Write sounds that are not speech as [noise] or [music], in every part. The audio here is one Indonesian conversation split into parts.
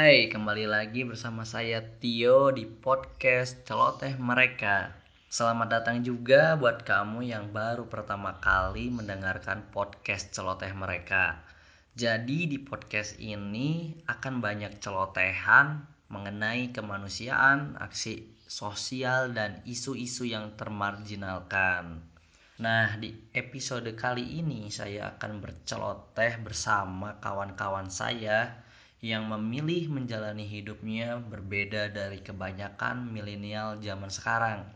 Hai, kembali lagi bersama saya Tio di podcast Celoteh Mereka. Selamat datang juga buat kamu yang baru pertama kali mendengarkan podcast Celoteh Mereka. Jadi di podcast ini akan banyak celotehan mengenai kemanusiaan, aksi sosial dan isu-isu yang termarginalkan. Nah, di episode kali ini saya akan berceloteh bersama kawan-kawan saya yang memilih menjalani hidupnya berbeda dari kebanyakan milenial zaman sekarang,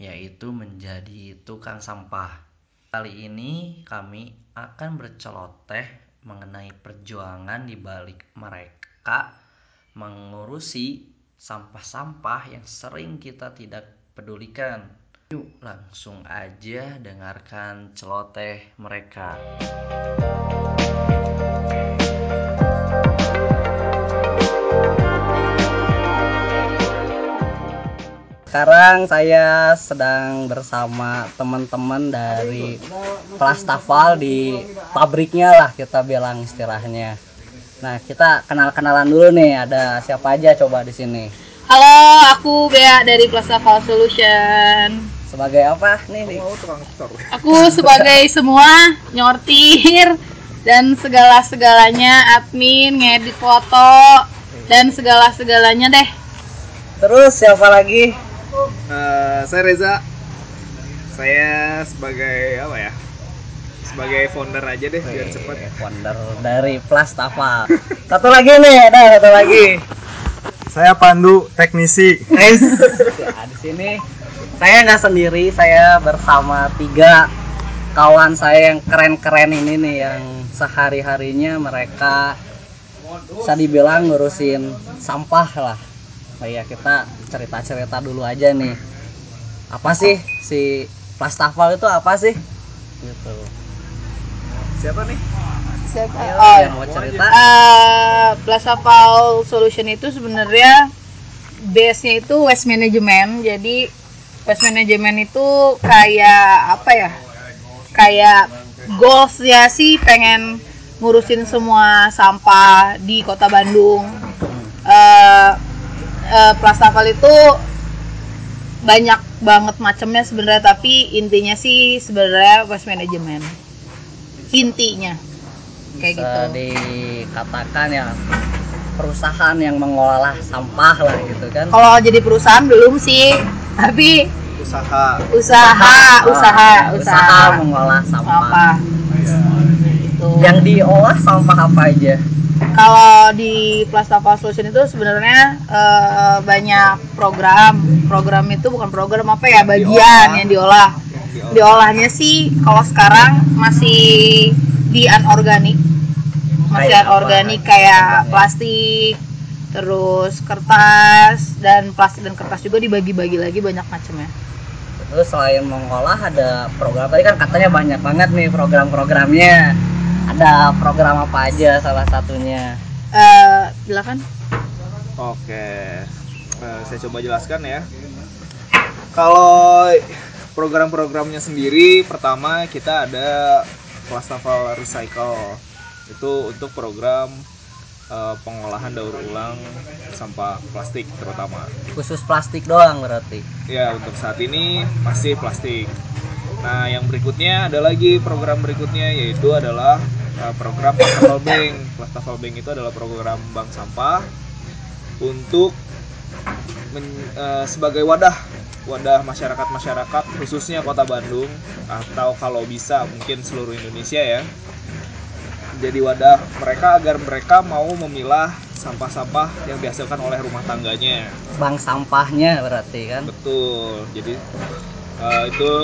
yaitu menjadi tukang sampah. Kali ini kami akan berceloteh mengenai perjuangan di balik mereka mengurusi sampah-sampah yang sering kita tidak pedulikan. Yuk langsung aja dengarkan celoteh mereka. Sekarang saya sedang bersama teman-teman dari Plastafal di pabriknya lah kita bilang istilahnya. Nah, kita kenal-kenalan dulu nih. Ada siapa aja coba di sini? Halo, aku Bea dari Plastafal Solution. Sebagai apa nih? nih? Aku sebagai semua nyortir dan segala-segalanya admin, ngedit foto dan segala-segalanya deh. Terus siapa lagi? Eh, saya Reza. Saya sebagai apa ya? Sebagai founder aja deh biar cepet. Wonder dari Plastafal. [laughs] Satu lagi nih, ada satu lagi. Saya Pandu, teknisi. Guys, ya, di sini saya nggak sendiri, saya bersama tiga kawan saya yang keren-keren ini nih yang sehari-harinya mereka bisa dibilang ngurusin sampah lah. Nah ya kita cerita-cerita dulu aja nih. Apa sih si Plastafal itu apa sih? Gitu. Siapa nih? Siapa? Ayo Oh, yang mau cerita. eh, Plastafal Solution itu sebenarnya base-nya itu waste management. Jadi waste management itu kayak apa ya? Kayak goals ya sih pengen ngurusin semua sampah di Kota Bandung. Eh eh, Plastafal itu banyak banget macamnya sebenarnya tapi intinya sih sebenarnya waste management. Intinya kayak Bisa gitu. dikatakan ya perusahaan yang mengolah sampah lah gitu kan. Kalau jadi perusahaan belum sih, tapi Usaha. usaha, usaha, Ah, usaha, mengolah apa? sampah. Gitu. Yang diolah sampah apa aja? Kalau di Plastafal Solution itu sebenarnya eh, banyak program. Program itu bukan program apa ya, bagian Diolah. yang diolah. Diolahnya sih kalau sekarang masih di anorganik. Masih Kayak apa? anorganik kayak plastik, terus kertas dan plastik dan kertas juga dibagi-bagi lagi banyak macamnya. Terus selain mengolah ada program tadi kan katanya banyak banget nih program-programnya. Ada program apa aja salah satunya? Eh, silakan. Oke. Eh, saya coba jelaskan ya. Kalau program-programnya sendiri, pertama kita ada Plastafal Recycle. Itu untuk program eh, pengolahan daur ulang sampah plastik terutama. Khusus plastik doang berarti. Ya, untuk saat ini masih plastik. Nah, yang berikutnya ada lagi program berikutnya yaitu adalah uh, program Plastafal Bank. Plastafal Bank itu adalah program bank sampah untuk men- uh, sebagai wadah wadah masyarakat-masyarakat khususnya Kota Bandung atau kalau bisa mungkin seluruh Indonesia ya. Jadi wadah mereka agar mereka mau memilah sampah-sampah yang dihasilkan oleh rumah tangganya. Bank sampahnya berarti kan. Betul. Jadi eh, itu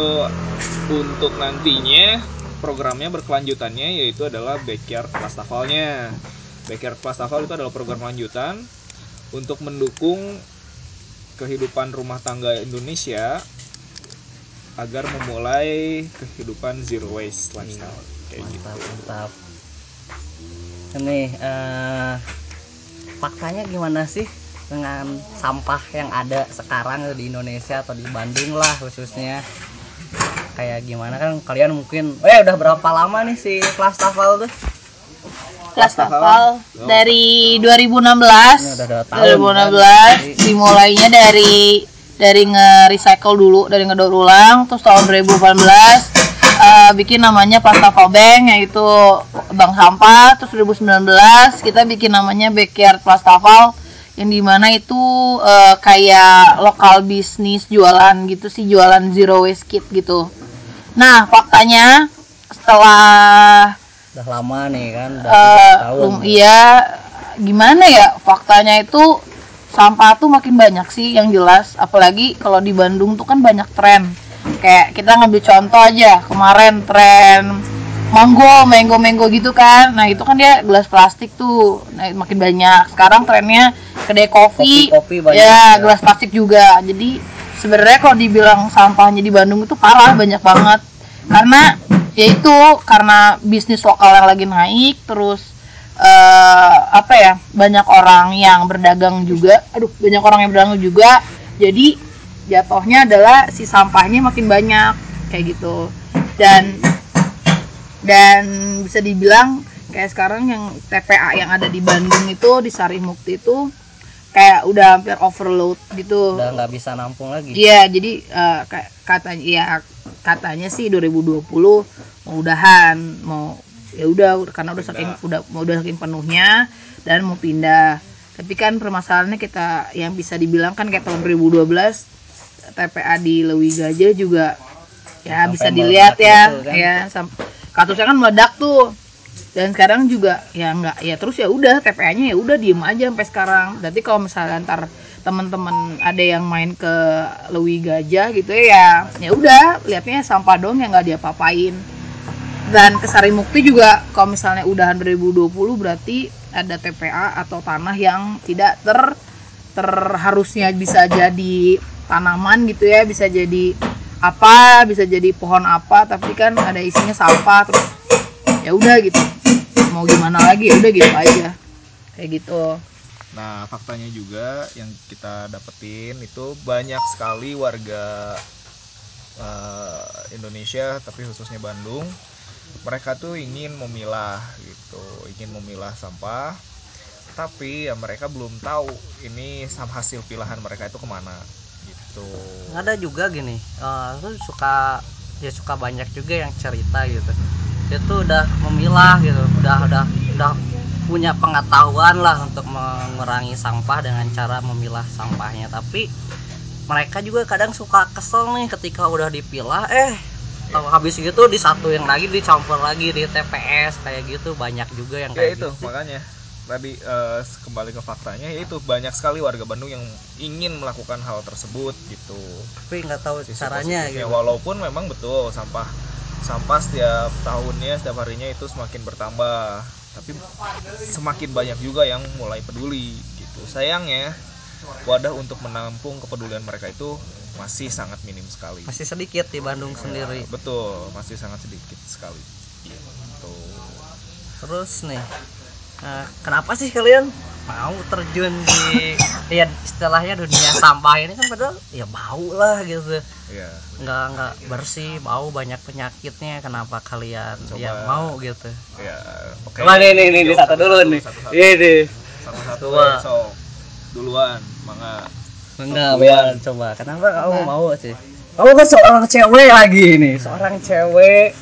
untuk nantinya programnya berkelanjutannya yaitu adalah backyard plastafalnya. Backyard plastafal itu adalah program lanjutan untuk mendukung kehidupan rumah tangga Indonesia agar memulai kehidupan zero waste lifestyle kayak gitu. Mantap, mantap. Ini eh, faktanya gimana sih dengan sampah yang ada sekarang di Indonesia atau di Bandung lah khususnya? Kayak gimana kan kalian mungkin, eh udah berapa lama nih si Plastafal tuh? Plastafal Oh. dari 2016 Ini udah dua tahun, 2016 dimulainya dari dari nge-recycle dulu dari ngedaur ulang terus tahun 2018 eh, bikin namanya Plastafal Bank yaitu bank sampah terus 2019 kita bikin namanya Backyard Plastafal yang di mana itu eh, kayak lokal bisnis jualan gitu sih jualan zero waste kit gitu. Nah faktanya setelah Udah lama nih kan, udah tiga tahun. lum- iya gimana ya faktanya itu sampah tuh makin banyak sih yang jelas. Apalagi kalau di Bandung tuh kan banyak tren. Kayak kita ngambil contoh aja kemarin tren mango mango mango gitu kan. Nah itu kan dia gelas plastik tuh. Nah, makin banyak. Sekarang trennya kedai kopi. Kopi-kopi banyak ya ya. gelas plastik juga. Jadi sebenarnya kalau dibilang sampahnya di Bandung itu parah banyak banget. Karena ya itu karena bisnis lokal yang lagi naik terus eh apa ya banyak orang yang berdagang juga. Aduh banyak orang yang berdagang juga. Jadi jatuhnya adalah si sampahnya makin banyak kayak gitu. Dan dan bisa dibilang kayak sekarang yang TPA yang ada di Bandung itu di Sari Mukti itu kayak udah hampir overload gitu Udah nggak bisa nampung lagi. Iya, jadi kayak katanya ya katanya sih 2020 mau udahan, mau ya udah karena udah saking udah mau udah saking penuhnya dan mau pindah. Tapi kan permasalahannya kita yang bisa dibilang kan kayak tahun 2012 TPA di Lewi Gajah juga ya Sampai bisa dilihat ya, gitu kan. ya sam- kasusnya kan meledak tuh. Dan sekarang juga ya enggak ya terus ya udah TPA-nya ya udah diem aja sampai sekarang. Berarti kalau misalnya ntar teman-teman ada yang main ke Lewi Gajah gitu ya ya udah lihatnya sampah dong yang nggak diapa-apain dan ke Sari Mukti juga kalau misalnya udahan 2020 berarti ada TPA atau tanah yang tidak ter terharusnya bisa jadi tanaman gitu ya bisa jadi apa bisa jadi pohon apa tapi kan ada isinya sampah terus ya udah gitu. Mau gimana lagi ya udah gitu aja. Kayak gitu. Nah, faktanya juga yang kita dapetin itu banyak sekali warga eh, Indonesia, tapi khususnya Bandung, mereka tuh ingin memilah gitu, ingin memilah sampah, tapi ya mereka belum tahu ini hasil pilahan mereka itu ke mana gitu. Ada juga gini lu suka ya suka banyak juga yang cerita gitu. Dia tuh udah memilah gitu udah udah udah punya pengetahuan lah untuk mengurangi sampah dengan cara memilah sampahnya. Tapi mereka juga kadang suka kesel nih ketika udah dipilah eh tahu habis gitu disatuin lagi dicampur lagi di TPS kayak gitu. Banyak juga yang Ya kayak itu gitu makanya tadi eh, kembali ke faktanya yaitu banyak sekali warga Bandung yang ingin melakukan hal tersebut gitu. tapi nggak tahu sisi caranya gitu. Walaupun memang betul sampah sampah setiap tahunnya setiap harinya itu semakin bertambah. Tapi semakin banyak juga yang mulai peduli gitu. Sayangnya wadah untuk menampung kepedulian mereka itu masih sangat minim sekali. Masih sedikit di Bandung sendiri. Betul masih sangat sedikit sekali gitu. Terus nih, nah, kenapa sih kalian mau terjun di [laughs] ya istilahnya dunia sampah ini kan padahal ya bau lah gitu, ya nggak nggak bersih, bau banyak penyakitnya. Kenapa kalian Coba. ya mau gitu? ya oke Coba nih nih nih, nih, satu dulu nih. Ini satu-satu Coba. ya, sok duluan mangga enggak Bian, coba. Kenapa kamu mau sih? Kamu kan seorang cewek lagi nih, seorang cewek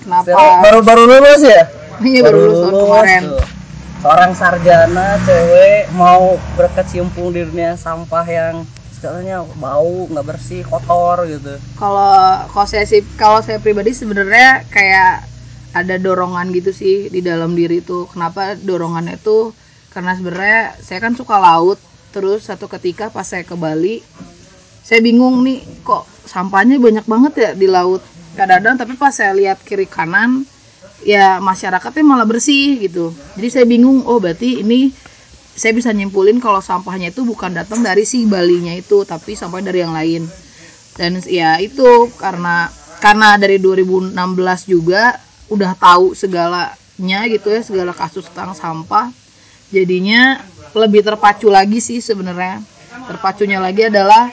kenapa baru-baru lulus ya? iya baru lulus tahun kemarin tuh. Seorang sarjana cewek mau berkecimpung di dunia sampah yang segalanya bau, nggak bersih, kotor gitu. kalau kalau saya sih kalau saya pribadi sebenarnya kayak ada dorongan gitu sih di dalam diri tuh. Kenapa dorongannya tuh? Karena sebenarnya saya kan suka laut terus satu ketika pas saya ke Bali saya bingung nih kok sampahnya banyak banget ya di laut. Kadang-kadang tapi pas saya lihat kiri kanan ya masyarakatnya malah bersih gitu. Jadi saya bingung oh berarti ini saya bisa nyimpulin kalau sampahnya itu bukan datang dari si Balinya itu tapi sampah dari yang lain. Dan ya itu karena karena dari 2016 juga udah tahu segalanya gitu ya segala kasus tentang sampah. Jadinya lebih terpacu lagi sih sebenarnya. Terpacunya lagi adalah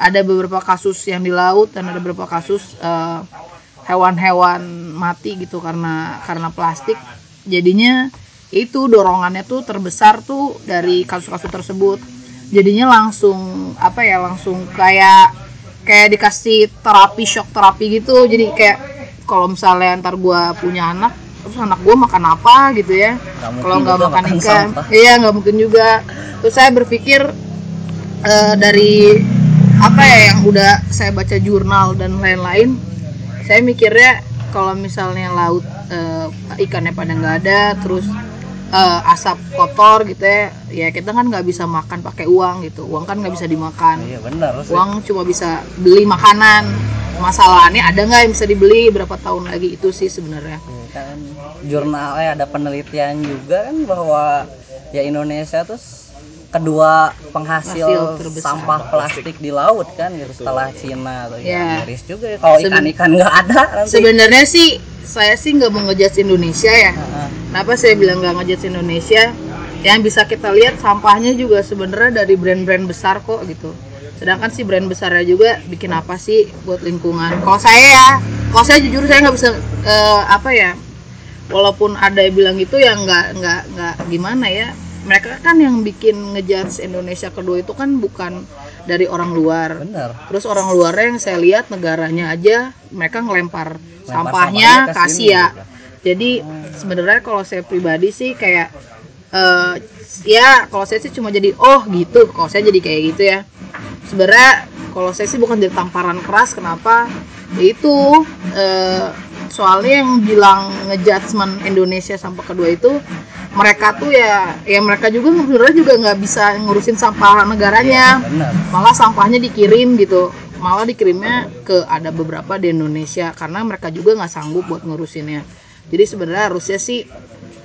ada beberapa kasus yang di laut dan ada beberapa kasus eh, hewan-hewan mati gitu karena karena plastik. Jadinya itu dorongannya tuh terbesar tuh dari kasus-kasus tersebut. Jadinya langsung apa ya langsung kayak kayak dikasih terapi shock terapi gitu. Jadi kayak kalau misalnya ntar gua punya anak terus anak gua makan apa gitu ya. Kalau nggak makan ikan. iya nggak mungkin juga. Terus saya berpikir eh, dari apa ya yang udah saya baca jurnal dan lain-lain saya mikirnya kalau misalnya laut eh, ikannya pada nggak ada terus eh, asap kotor gitu ya ya kita kan nggak bisa makan pakai uang gitu. Uang kan nggak bisa dimakan. Iya benar sih uang cuma bisa beli makanan. Masalahnya ada nggak yang bisa dibeli? Berapa tahun lagi itu sih sebenarnya? Iya kan. Jurnalnya ada penelitian juga kan bahwa ya Indonesia tuh kedua penghasil Hasil terbesar. sampah plastik di laut kan gitu setelah Cina atau Ya. Inggris juga ya. kalau ikan-ikan nggak ada nanti sebenarnya sih saya sih nggak mau ngejudge Indonesia ya Heeh. Kenapa saya bilang nggak ngejudge Indonesia? Yang bisa kita lihat sampahnya juga sebenarnya dari brand-brand besar kok gitu. Sedangkan si brand besarnya juga bikin apa sih buat lingkungan? Kalau saya ya, kalau saya jujur saya nggak bisa eh, apa ya. Walaupun ada yang bilang gitu ya nggak nggak nggak gimana ya. Mereka kan yang bikin ngejudge Indonesia kedua itu kan bukan dari orang luar. bener Terus orang luarnya yang saya lihat negaranya aja mereka ngelempar sampahnya sampahnya ke Asia. gitu. Jadi sebenarnya kalau saya pribadi sih kayak eh, ya kalau saya sih cuma jadi oh gitu. Kalau saya jadi kayak gitu ya. Sebenarnya kalau saya sih bukan jadi tamparan keras kenapa? Ya itu eh, soalnya yang bilang ngejudgement Indonesia sampai kedua itu mereka tuh ya ya mereka juga sebenarnya juga nggak bisa ngurusin sampah negaranya. Bener malah sampahnya dikirim gitu. Malah dikirimnya ke ada beberapa di Indonesia. Karena mereka juga nggak sanggup buat ngurusinnya jadi sebenarnya harusnya sih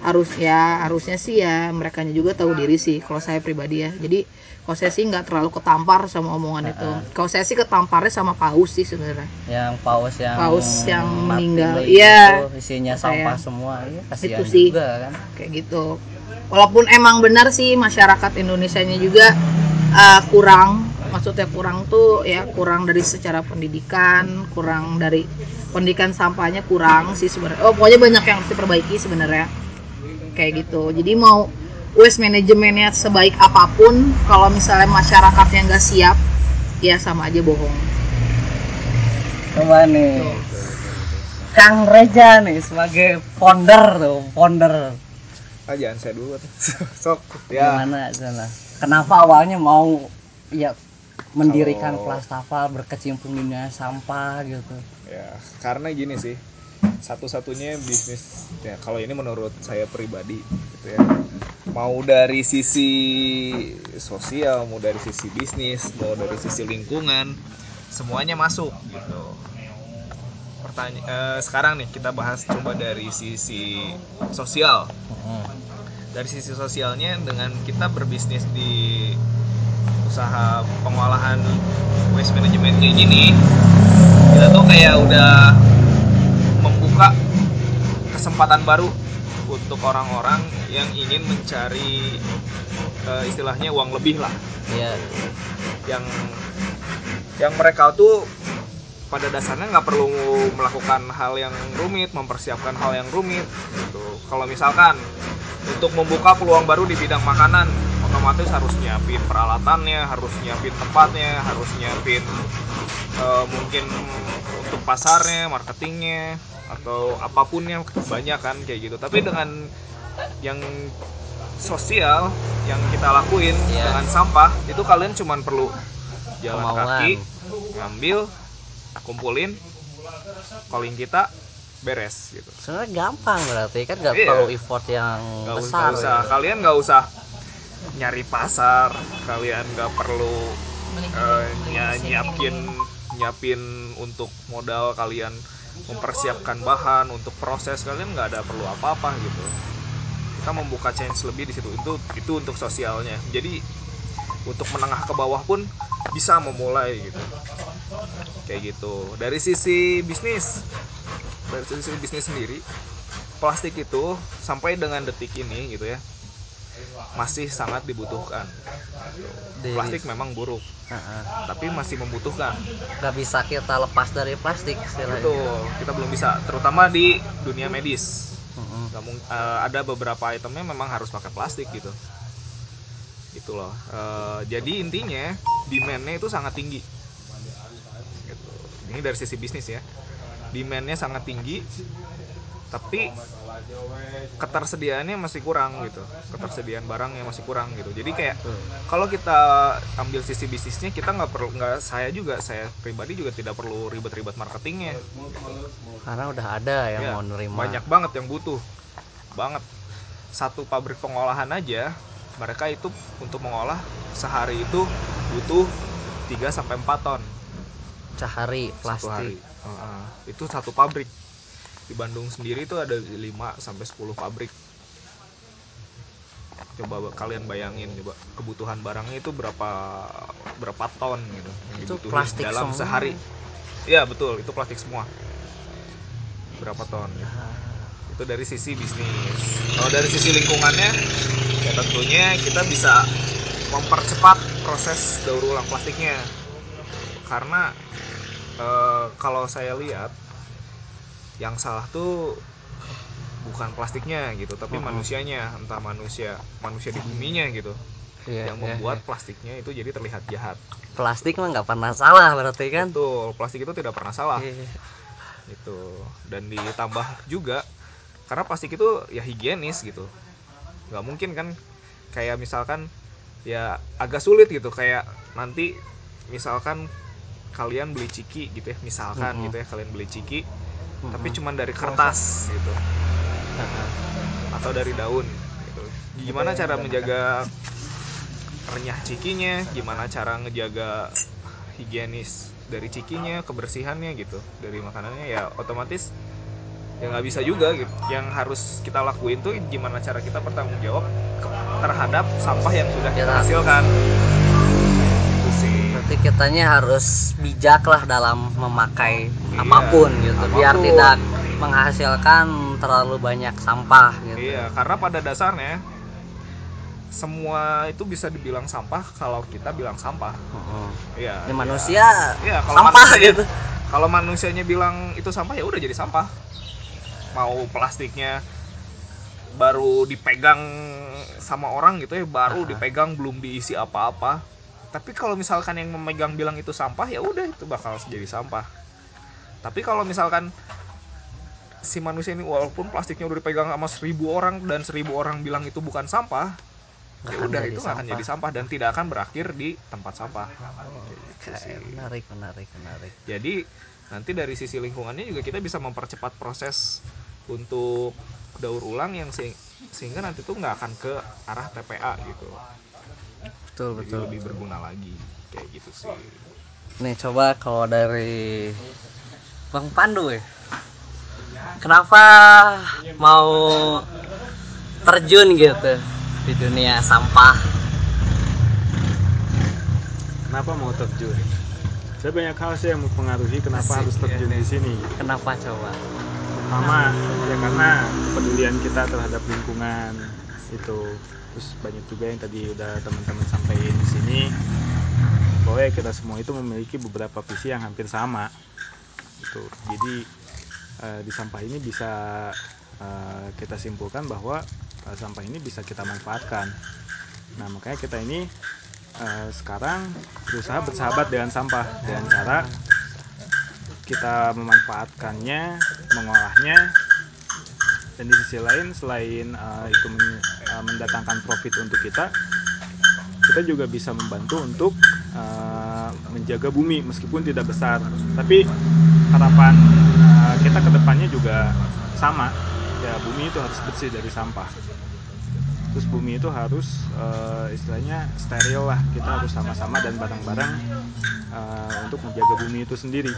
harus ya harusnya sih ya mereka juga tahu diri sih kalau saya pribadi ya jadi kalau saya sih nggak terlalu ketampar sama omongan itu kalau saya sih ketamparnya sama paus sih sebenarnya yang paus yang Paus yang meninggal. Iya. isinya Saya. sampah semua ya kasihan Itu sih. juga kan kayak gitu walaupun emang benar sih masyarakat Indonesianya juga uh, kurang maksudnya kurang tuh ya kurang dari secara pendidikan kurang dari pendidikan sampahnya kurang sih sebenarnya. Oh pokoknya banyak yang harus diperbaiki sebenarnya. Kayak gitu. Jadi mau waste manajemennya sebaik apa pun kalau misalnya masyarakatnya nggak siap ya sama aja bohong. Coba nih. Kang Reja nih sebagai founder tuh founder. Ah jangan saya dulu. Tuh. [laughs] sok. Ya. Gimana sana kenapa awalnya mau ya mendirikan Kalau- Plastafal berkecimpung dunia sampah gitu. Ya karena gini sih satu-satunya bisnis ya kalau ini menurut saya pribadi gitu ya mau dari sisi sosial mau dari sisi bisnis mau dari sisi lingkungan semuanya masuk gitu. Pertanyaan sekarang nih kita bahas coba dari sisi sosial. Dari sisi sosialnya dengan kita berbisnis di usaha pengolahan waste management kayak gini kita tuh kayak udah membuka kesempatan baru untuk orang-orang yang ingin mencari eh, istilahnya uang lebih lah ya yang yang mereka tuh pada dasarnya nggak perlu melakukan hal yang rumit, mempersiapkan hal yang rumit. Gitu. Kalau misalkan untuk membuka peluang baru di bidang makanan, otomatis harus nyiapin peralatannya, harus nyiapin tempatnya, harus nyiapin eh, mungkin untuk pasarnya, marketingnya, atau apa pun yang banyak kan kayak gitu. Tapi dengan yang sosial yang kita lakuin Iya. dengan sampah itu kalian cuman perlu jalan Kemauan. kaki ngambil kumpulin calling kita beres gitu sebenarnya gampang berarti kan nggak Iya. perlu effort yang usah, besar usah. gitu. kalian nggak usah nyari pasar kalian nggak perlu ny- nyiapin nyiapin untuk modal kalian mempersiapkan bahan untuk proses kalian nggak ada perlu apa-apa gitu. Kita membuka change lebih di situ itu itu untuk sosialnya. Jadi untuk menengah ke bawah pun bisa memulai gitu. Kayak gitu. Dari sisi bisnis dari sisi bisnis sendiri plastik itu sampai dengan detik ini gitu ya masih sangat dibutuhkan. Di- plastik memang buruk Heeh. tapi masih membutuhkan. Nggak bisa kita lepas dari plastik istilahnya. Itu kita belum bisa terutama di dunia medis. Mung- eh, ada beberapa itemnya memang harus pakai plastik gitu. Gitu loh. Eh, jadi intinya demandnya itu sangat tinggi. Gitu. ini dari sisi bisnis ya. Demandnya sangat tinggi tapi ketersediaannya masih kurang gitu. Ketersediaan barangnya masih kurang gitu. Jadi kayak kalau kita ambil sisi bisnisnya kita nggak perlu nggak saya juga saya pribadi juga tidak perlu ribet-ribet marketingnya. Karena udah ada yang Ya, mau nerima. Banyak banget yang butuh. Banget. Satu pabrik pengolahan aja mereka itu untuk mengolah sehari itu butuh 3 sampai 4 ton. Sehari satu hari. Plastik Heeh. itu satu pabrik di Bandung sendiri itu ada 5 sampai 10 pabrik. Coba kalian bayangin coba. Kebutuhan barangnya itu berapa berapa ton gitu yang Itu plastik dalam semua. sehari. Iya betul. Itu plastik semua. Berapa ton? Gitu. itu dari sisi bisnis. Kalau dari sisi lingkungannya ya tentunya kita bisa mempercepat proses daur ulang plastiknya. Karena eh, kalau saya lihat yang salah tuh bukan plastiknya gitu tapi manusianya entah manusia manusia di buminya gitu. Iya, yang iya, membuat iya. plastiknya itu jadi terlihat jahat. Plastik mah nggak pernah salah berarti kan? Betul plastik itu tidak pernah salah. Iya. gitu. Dan ditambah juga karena plastik itu ya higienis gitu. Nggak mungkin kan kayak misalkan ya agak sulit gitu kayak nanti misalkan kalian beli ciki gitu ya misalkan Mm-mm. gitu ya kalian beli ciki tapi Mm-mm. cuman dari kertas. gitu. Atau dari daun gitu. gimana cara menjaga renyah cikinya? Gimana cara ngejaga higienis dari cikinya kebersihannya gitu. Dari makanannya ya otomatis ya nggak bisa juga gitu. Yang harus kita lakuin tuh gimana cara kita bertanggung jawab terhadap sampah yang sudah kita Ya. hasilkan. Itu sih berarti kitanya harus bijak lah dalam memakai Iya, apa pun gitu biar apa pun. tidak menghasilkan terlalu banyak sampah gitu iya karena pada dasarnya semua itu bisa dibilang sampah kalau kita bilang sampah Mm-mm. Iya. Ini iya. manusia Iya, kalau sampah manusianya- gitu Kalau manusianya bilang itu sampah ya udah jadi sampah. Mau plastiknya baru dipegang sama orang gitu ya, baru Aha. dipegang belum diisi apa-apa. Tapi kalau misalkan yang memegang bilang itu sampah ya udah itu bakal jadi sampah. Tapi kalau misalkan si manusia ini walaupun plastiknya udah dipegang sama seribu orang dan seribu orang bilang itu bukan sampah, ya udah itu nggak akan jadi sampah dan tidak akan berakhir di tempat sampah. Sih. menarik menarik menarik Jadi nanti dari sisi lingkungannya juga kita bisa mempercepat proses untuk daur ulang yang se- sehingga nanti tuh nggak akan ke arah TPA gitu. Betul Jadi betul lebih berguna lagi kayak gitu sih. nih coba kalau dari bang Pandu ya kenapa mau terjun gitu di dunia sampah Kenapa mau terjun? Saya banyak hal sih yang mempengaruhi kenapa Asik, harus terjun iya, di sini. kenapa coba Pertama, ya karena kepedulian kita terhadap lingkungan itu. Terus banyak juga yang tadi udah teman-teman sampaikan di sini bahwa ya kita semua itu memiliki beberapa visi yang hampir sama. Gitu. Jadi eh, di sampah ini bisa eh, kita simpulkan bahwa eh, sampah ini bisa kita manfaatkan. Nah, makanya kita ini sekarang berusaha bersahabat dengan sampah dengan cara kita memanfaatkannya, mengolahnya, dan di sisi lain selain eh, itu men- eh, mendatangkan profit untuk kita, kita juga bisa membantu untuk eh, menjaga bumi meskipun tidak besar. Tapi harapan eh, kita ke depannya juga sama, ya bumi itu harus bersih dari sampah. Terus bumi itu harus eh, istilahnya steril lah, kita harus sama-sama dan bareng-bareng eh, untuk menjaga bumi itu sendiri.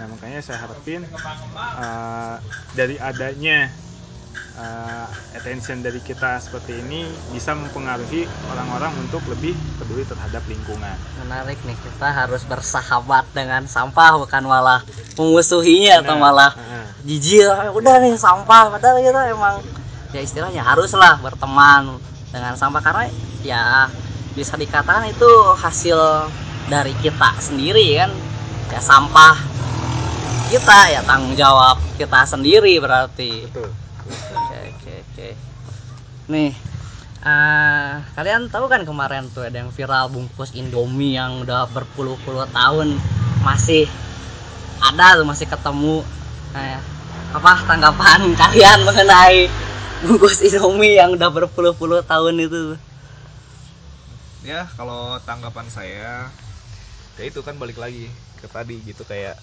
Nah makanya saya harapin eh, dari adanya eh, attention dari kita seperti ini bisa mempengaruhi orang-orang untuk lebih peduli terhadap lingkungan. menarik nih kita harus bersahabat dengan sampah bukan malah memusuhinya atau Nah, malah jijik. Udah nih sampah padahal kita emang. Ya istilahnya haruslah berteman dengan sampah karena ya bisa dikatakan itu hasil dari kita sendiri kan. Ya sampah kita ya tanggung jawab kita sendiri berarti. Betul. Oke oke oke. Nih eh, kalian tahu kan kemarin tuh ada yang viral bungkus Indomie yang udah berpuluh-puluh tahun masih ada tuh masih ketemu. Nah, apa tanggapan [laughs] kalian mengenai bungkus Indomie yang udah berpuluh-puluh tahun itu? Ya kalau tanggapan saya ya itu kan balik lagi ke tadi gitu kayak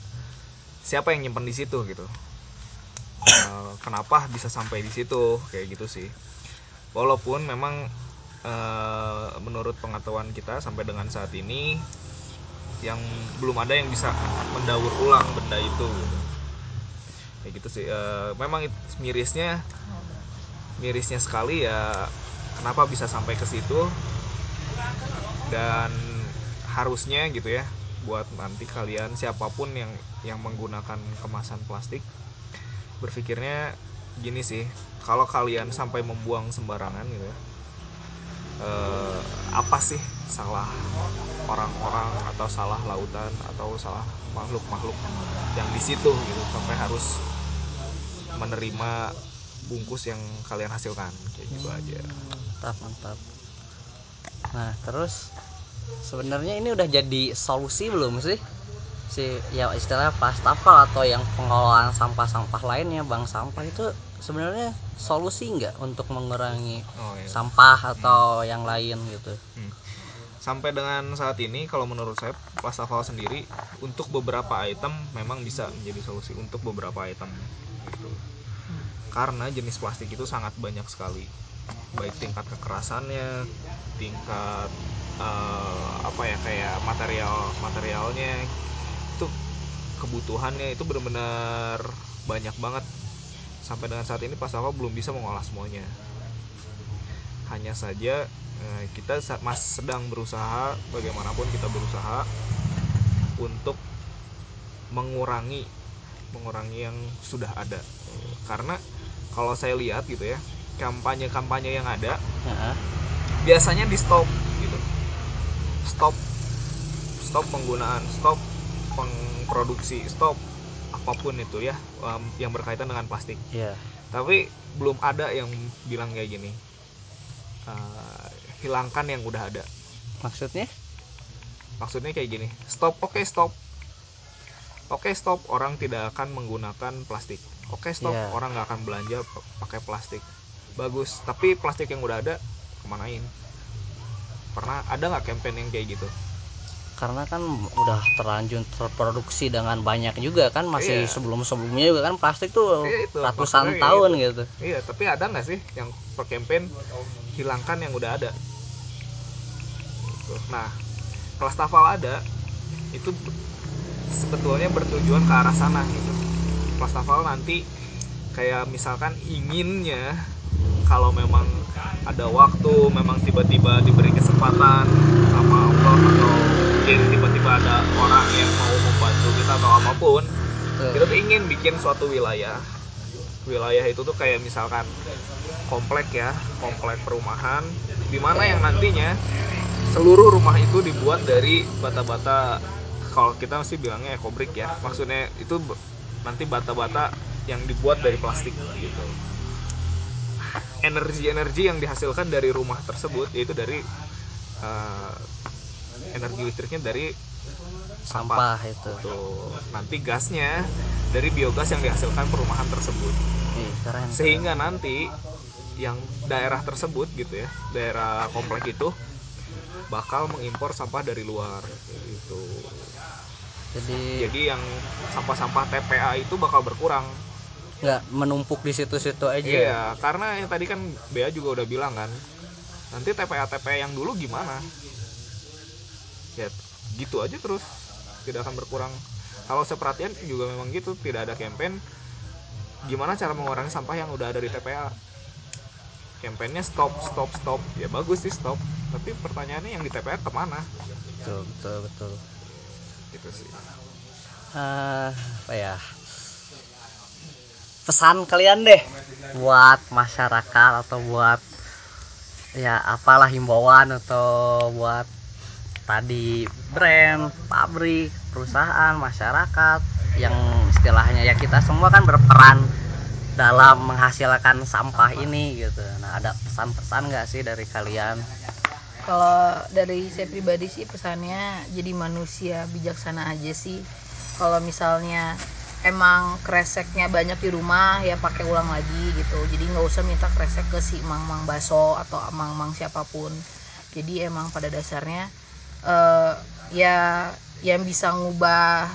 siapa yang nyimpen di situ gitu Eh, kenapa bisa sampai di situ? Kayak gitu sih. Walaupun memang eh, menurut pengetahuan kita sampai dengan saat ini yang belum ada yang bisa mendaur ulang benda itu gitu. kayak gitu sih. Eh, memang mirisnya mirisnya sekali ya kenapa bisa sampai ke situ? Dan harusnya gitu ya buat nanti kalian siapa pun yang yang menggunakan kemasan plastik berpikirnya gini sih kalau kalian sampai membuang sembarangan gitu ya eh, apa sih salah orang-orang atau salah lautan atau salah makhluk-makhluk yang di situ gitu sampai harus menerima bungkus yang kalian hasilkan? Kayak gitu aja. Mantap mantap. Nah terus sebenarnya ini udah jadi solusi belum sih si ya istilahnya pastafel atau yang pengelolaan sampah-sampah lainnya bank sampah itu sebenarnya solusi nggak untuk mengurangi oh, iya. sampah atau yang lain gitu? Sampai dengan saat ini kalau menurut saya plastikal sendiri untuk beberapa item memang bisa menjadi solusi untuk beberapa item gitu. karena jenis plastik itu sangat banyak sekali. Baik tingkat kekerasannya tingkat eh, apa ya kayak material materialnya itu kebutuhannya itu benar-benar banyak banget. Sampai dengan saat ini plastikal belum bisa mengolah semuanya. Hanya saja eh, kita mas sedang berusaha bagaimanapun kita berusaha untuk mengurangi mengurangi yang sudah ada. Karena kalau saya lihat gitu ya kampanye-kampanye yang ada biasanya di stop gitu. Stop. Stop penggunaan stop pengproduksi stop apa pun itu ya em, yang berkaitan dengan plastik. Iya. Tapi belum ada yang bilang kayak gini. Eh, hilangkan yang udah ada. Maksudnya? Maksudnya kayak gini stop oke stop. Oke stop orang tidak akan menggunakan plastik. Oke stop Iya. orang nggak akan belanja pakai plastik. Bagus tapi plastik yang udah ada kemanain? Pernah ada nggak campaign yang kayak gitu karena kan udah terlanjur terproduksi dengan banyak juga kan masih Iya. sebelum sebelumnya juga kan plastik tuh Iya, itu, ratusan tahun gitu. gitu. iya tapi ada nggak sih yang per campaign hilangkan yang udah ada Gitu. nah plastafal ada itu be- sebetulnya bertujuan ke arah sana gitu plastafal nanti kayak misalkan inginnya kalau memang ada waktu memang tiba-tiba diberi kesempatan sama Allah atau mungkin tiba-tiba ada orang yang mau membantu kita atau apa pun kita tuh ingin bikin suatu wilayah. Wilayah itu tuh kayak misalkan komplek ya komplek perumahan di mana yang nantinya seluruh rumah itu dibuat dari bata-bata. Kalau kita masih bilangnya ekobrik ya maksudnya itu nanti bata-bata yang dibuat dari plastik gitu. Energi-energi yang dihasilkan dari rumah tersebut yaitu dari eh, energi listriknya dari sampah itu. Tuh, nanti gasnya dari biogas yang dihasilkan perumahan tersebut. Ih, keren. Sehingga nanti yang daerah tersebut gitu ya, daerah komplek itu bakal mengimpor sampah dari luar gitu. Jadi Jadi yang sampah-sampah TPA itu bakal berkurang. nggak menumpuk di situ-situ aja. Iya, karena yang tadi kan Bea juga udah bilang kan, nanti TPA TPA yang dulu gimana? Ya gitu aja terus, tidak akan berkurang. Kalau saya perhatian juga memang gitu, tidak ada campaign. Gimana cara mengurangi sampah yang udah ada di TPA? Campaignnya stop, stop, stop. Ya bagus sih stop. Tapi pertanyaannya yang di TPA ke mana? Betul, betul, betul. Gitu sih. Eh, apa ya? Pesan kalian deh buat masyarakat atau buat ya apalah himbauan atau buat tadi brand, pabrik, perusahaan, masyarakat yang istilahnya ya kita semua kan berperan dalam menghasilkan sampah ini gitu. Nah ada pesan-pesan nggak sih dari kalian? Kalau dari saya pribadi sih pesannya jadi manusia bijaksana aja sih. Kalau misalnya emang kreseknya banyak di rumah ya pakai ulang lagi gitu. Jadi nggak usah minta kresek ke si mang-mang baso atau mang-mang siapa pun. Jadi emang pada dasarnya eh, ya yang bisa ngubah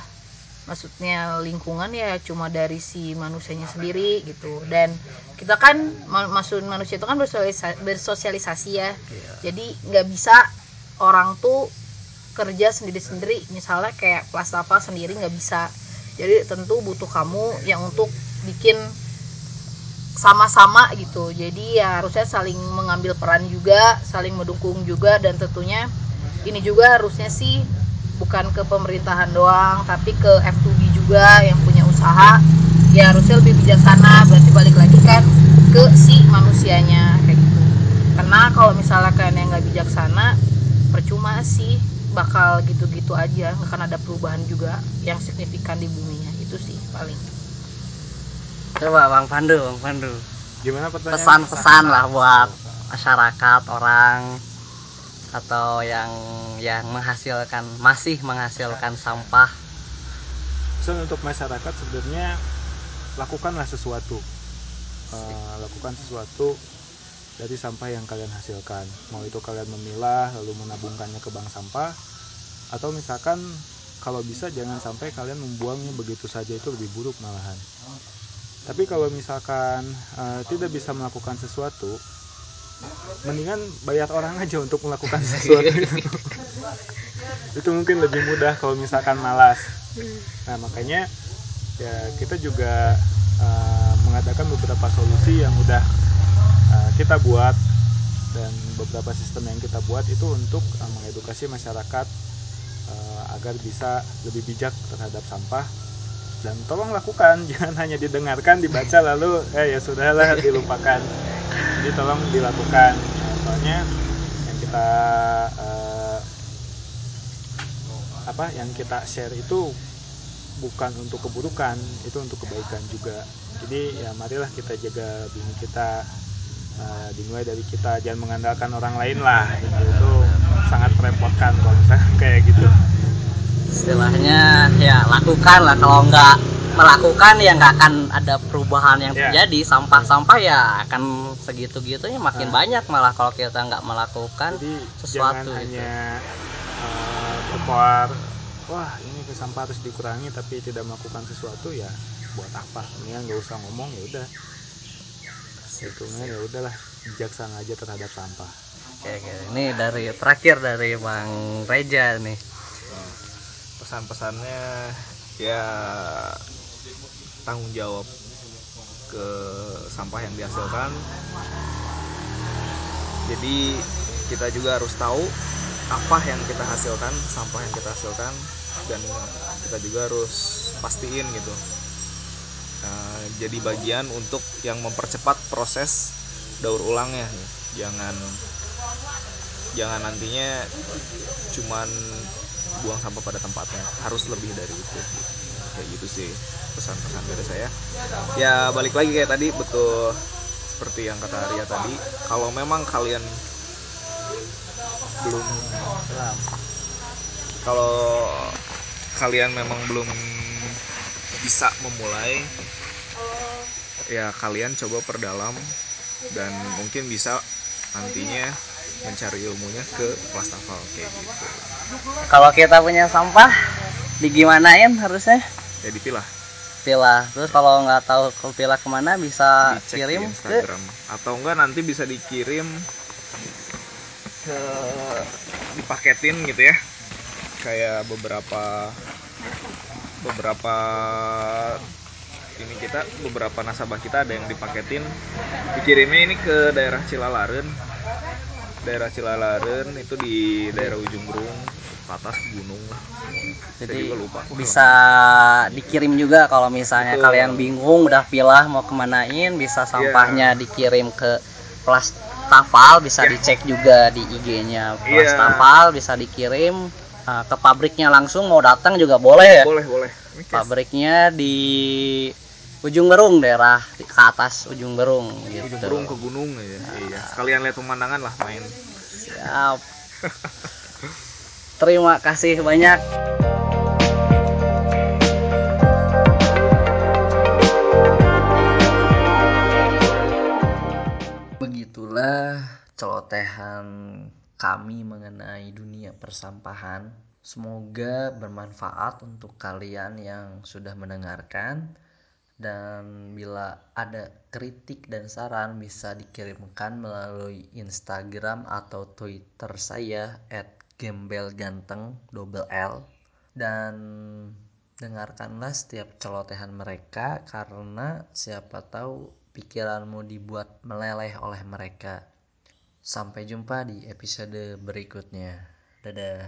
maksudnya lingkungan ya cuma dari si manusianya sendiri gitu. Dan kita kan ma- maksud manusia itu kan bersosialisa- bersosialisasi ya. Jadi nggak bisa orang tuh kerja sendiri-sendiri. Misalnya kayak plastafel sendiri nggak bisa. Jadi tentu butuh kamu yang untuk bikin sama-sama gitu. Jadi ya harusnya saling mengambil peran juga saling mendukung juga dan tentunya ini juga harusnya sih bukan ke pemerintahan doang tapi ke F2B juga yang punya usaha. Ya harusnya lebih bijaksana berarti balik lagi kan ke si manusianya kayak gitu. Karena kalau misalnya kalian yang nggak bijaksana percuma sih bakal gitu-gitu aja nggak akan ada perubahan juga yang signifikan di buminya. Itu sih paling. Coba bang Pandu bang Pandu. Gimana pertanyaan? pesan-pesan lah buat masyarakat orang atau yang yang menghasilkan masih menghasilkan sampah. Pesan untuk masyarakat sebenarnya lakukanlah sesuatu. Eh, lakukan sesuatu dari sampah yang kalian hasilkan. Mau itu kalian memilah lalu menabungkannya ke bank sampah atau misalkan kalau bisa jangan sampai kalian membuangnya begitu saja itu lebih buruk malahan. Tapi kalau misalkan eh, tidak bisa melakukan sesuatu mendingan bayar orang aja untuk melakukan sesuatu. Itu [laughs] itu mungkin lebih mudah kalau misalkan malas. Nah makanya ya kita juga uh, mengadakan beberapa solusi yang udah uh, kita buat dan beberapa sistem yang kita buat itu untuk uh, mengedukasi masyarakat uh, agar bisa lebih bijak terhadap sampah. Dan tolong lakukan [laughs] jangan hanya didengarkan dibaca lalu eh ya sudahlah dilupakan jadi tolong dilakukan. Nah, soalnya yang kita uh, apa yang kita share itu bukan untuk keburukan itu untuk kebaikan juga. Jadi ya marilah kita jaga bumi kita uh, dimulai dari kita jangan mengandalkan orang lain lah. Gitu. itu sangat merepotkan kalau misalnya [laughs] kayak gitu. Istilahnya ya lakukan lah kalau nggak melakukan ya nggak akan ada perubahan yang Ya. terjadi sampah-sampah ya akan segitu-gitunya makin Nah. banyak malah kalau kita nggak melakukan jadi sesuatu jangan gitu. hanya uh, berkoar wah ini ke sampah harus dikurangi tapi tidak melakukan sesuatu ya buat apa ini nggak usah ngomong ya udah itu ya udahlah bijaksana aja terhadap sampah Oke, oke. ini dari terakhir dari bang Reja nih pesan-pesannya ya tanggung jawab ke sampah yang dihasilkan. Jadi kita juga harus tahu apa yang kita hasilkan sampah yang kita hasilkan dan kita juga harus pastiin gitu. Eh, jadi bagian untuk yang mempercepat proses daur ulangnya. Jangan jangan nantinya cuman buang sampah pada tempatnya. Harus lebih dari itu kayak gitu sih pesan-pesan dari saya. Ya balik lagi kayak tadi betul. Seperti yang kata Arya tadi kalau memang kalian belum kalau kalian memang belum bisa memulai ya kalian coba perdalam dan mungkin bisa nantinya mencari ilmunya ke plastafel kayak gitu. Kalau kita punya sampah digimanain harusnya ya dipilah pilah terus kalau nggak tahu ke pilah ke mana bisa dicek kirim di ke atau enggak nanti bisa dikirim ke dipaketin gitu ya. Kayak beberapa beberapa ini kita beberapa nasabah kita ada yang dipaketin. Dikirimnya ini ke daerah Cilalaren. Daerah Cilalaren itu di daerah ujung Berung atas gunung jadi juga lupa. bisa dikirim juga kalau misalnya Betul. kalian bingung udah pilah mau kemanain bisa sampahnya dikirim ke Plastafal bisa Iya. dicek juga di IG-nya Iya. Plastafal bisa dikirim uh, ke pabriknya langsung mau datang juga boleh ya? Boleh boleh. Kayak pabriknya di ujung berung daerah ke atas ujung berung gitu. Ujung burung ke gunung ya iya sekalian lihat pemandangan lah main. Siap [laughs] terima kasih banyak. Begitulah celotehan kami mengenai dunia persampahan. Semoga bermanfaat untuk kalian yang sudah mendengarkan. Dan bila ada kritik dan saran bisa dikirimkan melalui Instagram atau Twitter saya @gembelganteng double L dan dengarkanlah setiap celotehan mereka karena siapa tahu pikiranmu dibuat meleleh oleh mereka. Sampai jumpa di episode berikutnya. Dadah.